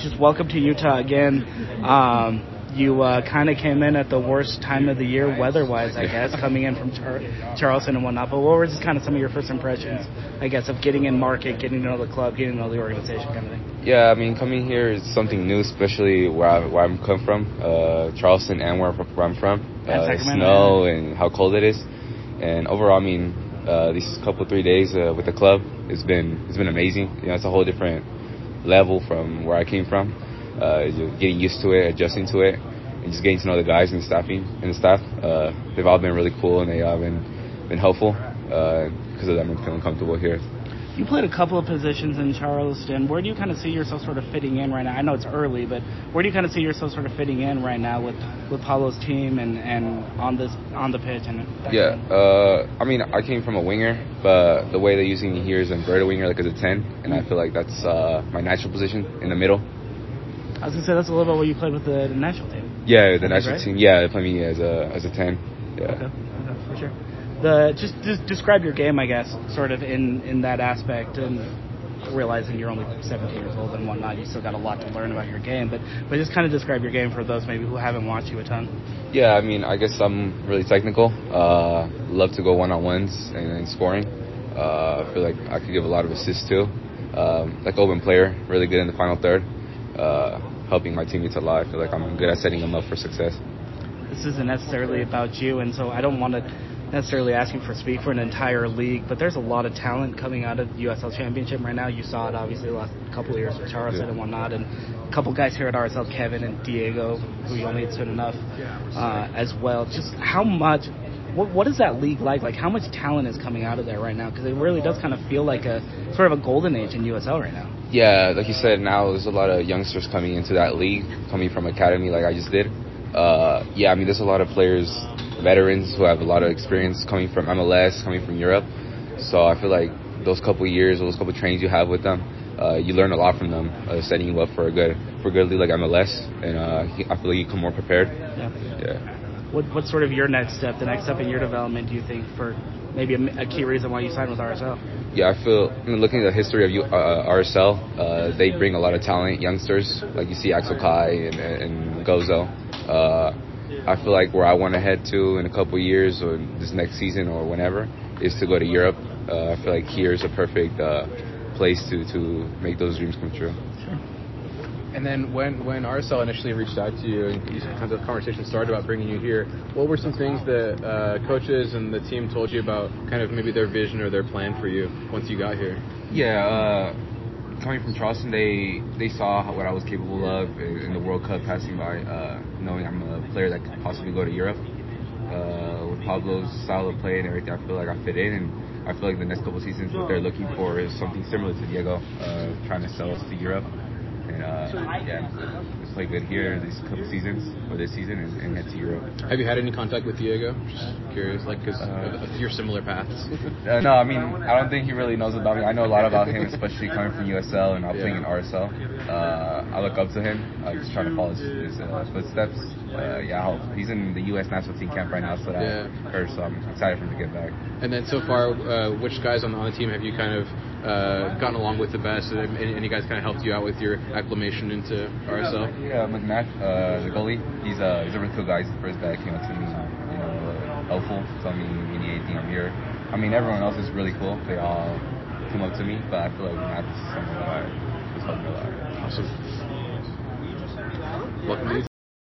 Just welcome to Utah again. Um, you uh, kind of came in at the worst time of the year weather-wise, I guess, coming in from Char- Charleston and whatnot. But what were just kind of some of your first impressions, I guess, of getting in market, getting to know the club, getting to know the organization, kind of thing? Yeah, I mean, coming here is something new, especially where, I, where I'm come from, uh, Charleston, and where, I'm from. Uh, snow and how cold it is, and overall, I mean, uh, these couple three days uh, with the club, it's been it's been amazing. You know, it's a whole different level from where I came from. Uh, getting used to it, adjusting to it, and just getting to know the guys and the staffing and the staff. Uh, they've all been really cool and they all been been helpful. Uh, because of them, I'm feeling comfortable here. You played a couple of positions in Charleston. Where do you kind of see yourself sort of fitting in right now? I know it's early, but where do you kind of see yourself sort of fitting in right now with, with Pablo's team and, and on this on the pitch and Yeah, uh, I mean, I came from a winger, but the way they're using me here is inverted winger, like as a 10, and I feel like that's uh, my natural position in the middle. I was gonna say that's a little bit what you played with the, the national team. Yeah, the national right? team. Yeah, they play me as a as a 10. Yeah. Okay, okay, for sure. The just, just describe your game, I guess, sort of in in that aspect, and realizing you're only 17 years old and whatnot, you still got a lot to learn about your game. But but just kind of describe your game for those maybe who haven't watched you a ton. Yeah, I mean, I guess I'm really technical. Uh, love to go one on ones and, and scoring. Uh, I feel like I could give a lot of assists too. Um, like open player, really good in the final third, uh, helping my teammates a lot. I feel like I'm good at setting them up for success. This isn't necessarily about you, and so I don't want to necessarily asking for speak for an entire league, but there's a lot of talent coming out of the USL Championship right now. You saw it obviously the last couple of years with Charleston Yeah. and whatnot, and a couple guys here at RSL, Kevin and Diego, who you only soon enough uh, as well. Just how much. What, what is that league like? Like, how much talent is coming out of there right now? Because it really does kind of feel like a sort of a golden age in USL right now. Yeah, like you said, now there's a lot of youngsters coming into that league, coming from academy like I just did. Uh, yeah, I mean, there's a lot of players, veterans who have a lot of experience coming from MLS, coming from Europe. So I feel like those couple years, those couple trainings you have with them, uh, you learn a lot from them, uh, setting you up for a good for a good league like MLS, and uh, I feel like you come more prepared. Yeah. Yeah. What, what's sort of your next step, the next step in your development, do you think, for maybe a, a key reason why you signed with RSL? Yeah, I feel I mean, looking at the history of U- uh, RSL, uh, they bring a lot of talent, youngsters like you see Axel Kei and, and Gozo. Uh, I feel like where I want to head to in a couple years or this next season or whenever is to go to Europe. Uh, I feel like here is a perfect uh, place to to make those dreams come true. And then when when RSL initially reached out to you and you kind of the conversation started about bringing you here, what were some things that uh, coaches and the team told you about kind of maybe their vision or their plan for you once you got here? Yeah, uh, coming from Charleston, they they saw what I was capable of in, in the World Cup, passing by, uh, knowing I'm a player that could possibly go to Europe. Uh, with Pablo's style of play and everything, I feel like I fit in, and I feel like the next couple seasons, what they're looking for is something similar to Diego, uh, trying to sell us to Europe. And uh, yeah, let's play good here these couple seasons or this season and, and head to Europe. Have you had any contact with Diego? Just curious, like because Uh, of your similar paths. Uh, no, I mean, I don't think he really knows about me. I know a lot about him, especially coming from USL and now playing in RSL. Uh, I look up to him. I'm just trying to follow his, his uh, footsteps. Uh, yeah, I'll, he's in the U.S. national team camp right now, so that Yeah. I heard, so I'm excited for him to get back. And then so far, uh, which guys on the, on the team have you kind of uh, gotten along with the best? And any, any guys kind of helped you out with your acclimation into RSL? Yeah, MacMath, uh, the goalie, he's a, he's a really cool guy. He's the first guy that came up to me, you know, uh, helpful, told me if you need anything, I'm here. I mean, everyone else is really cool. They all come up to me, but I feel like Matt's someone that I was helping a lot. Awesome. Welcome to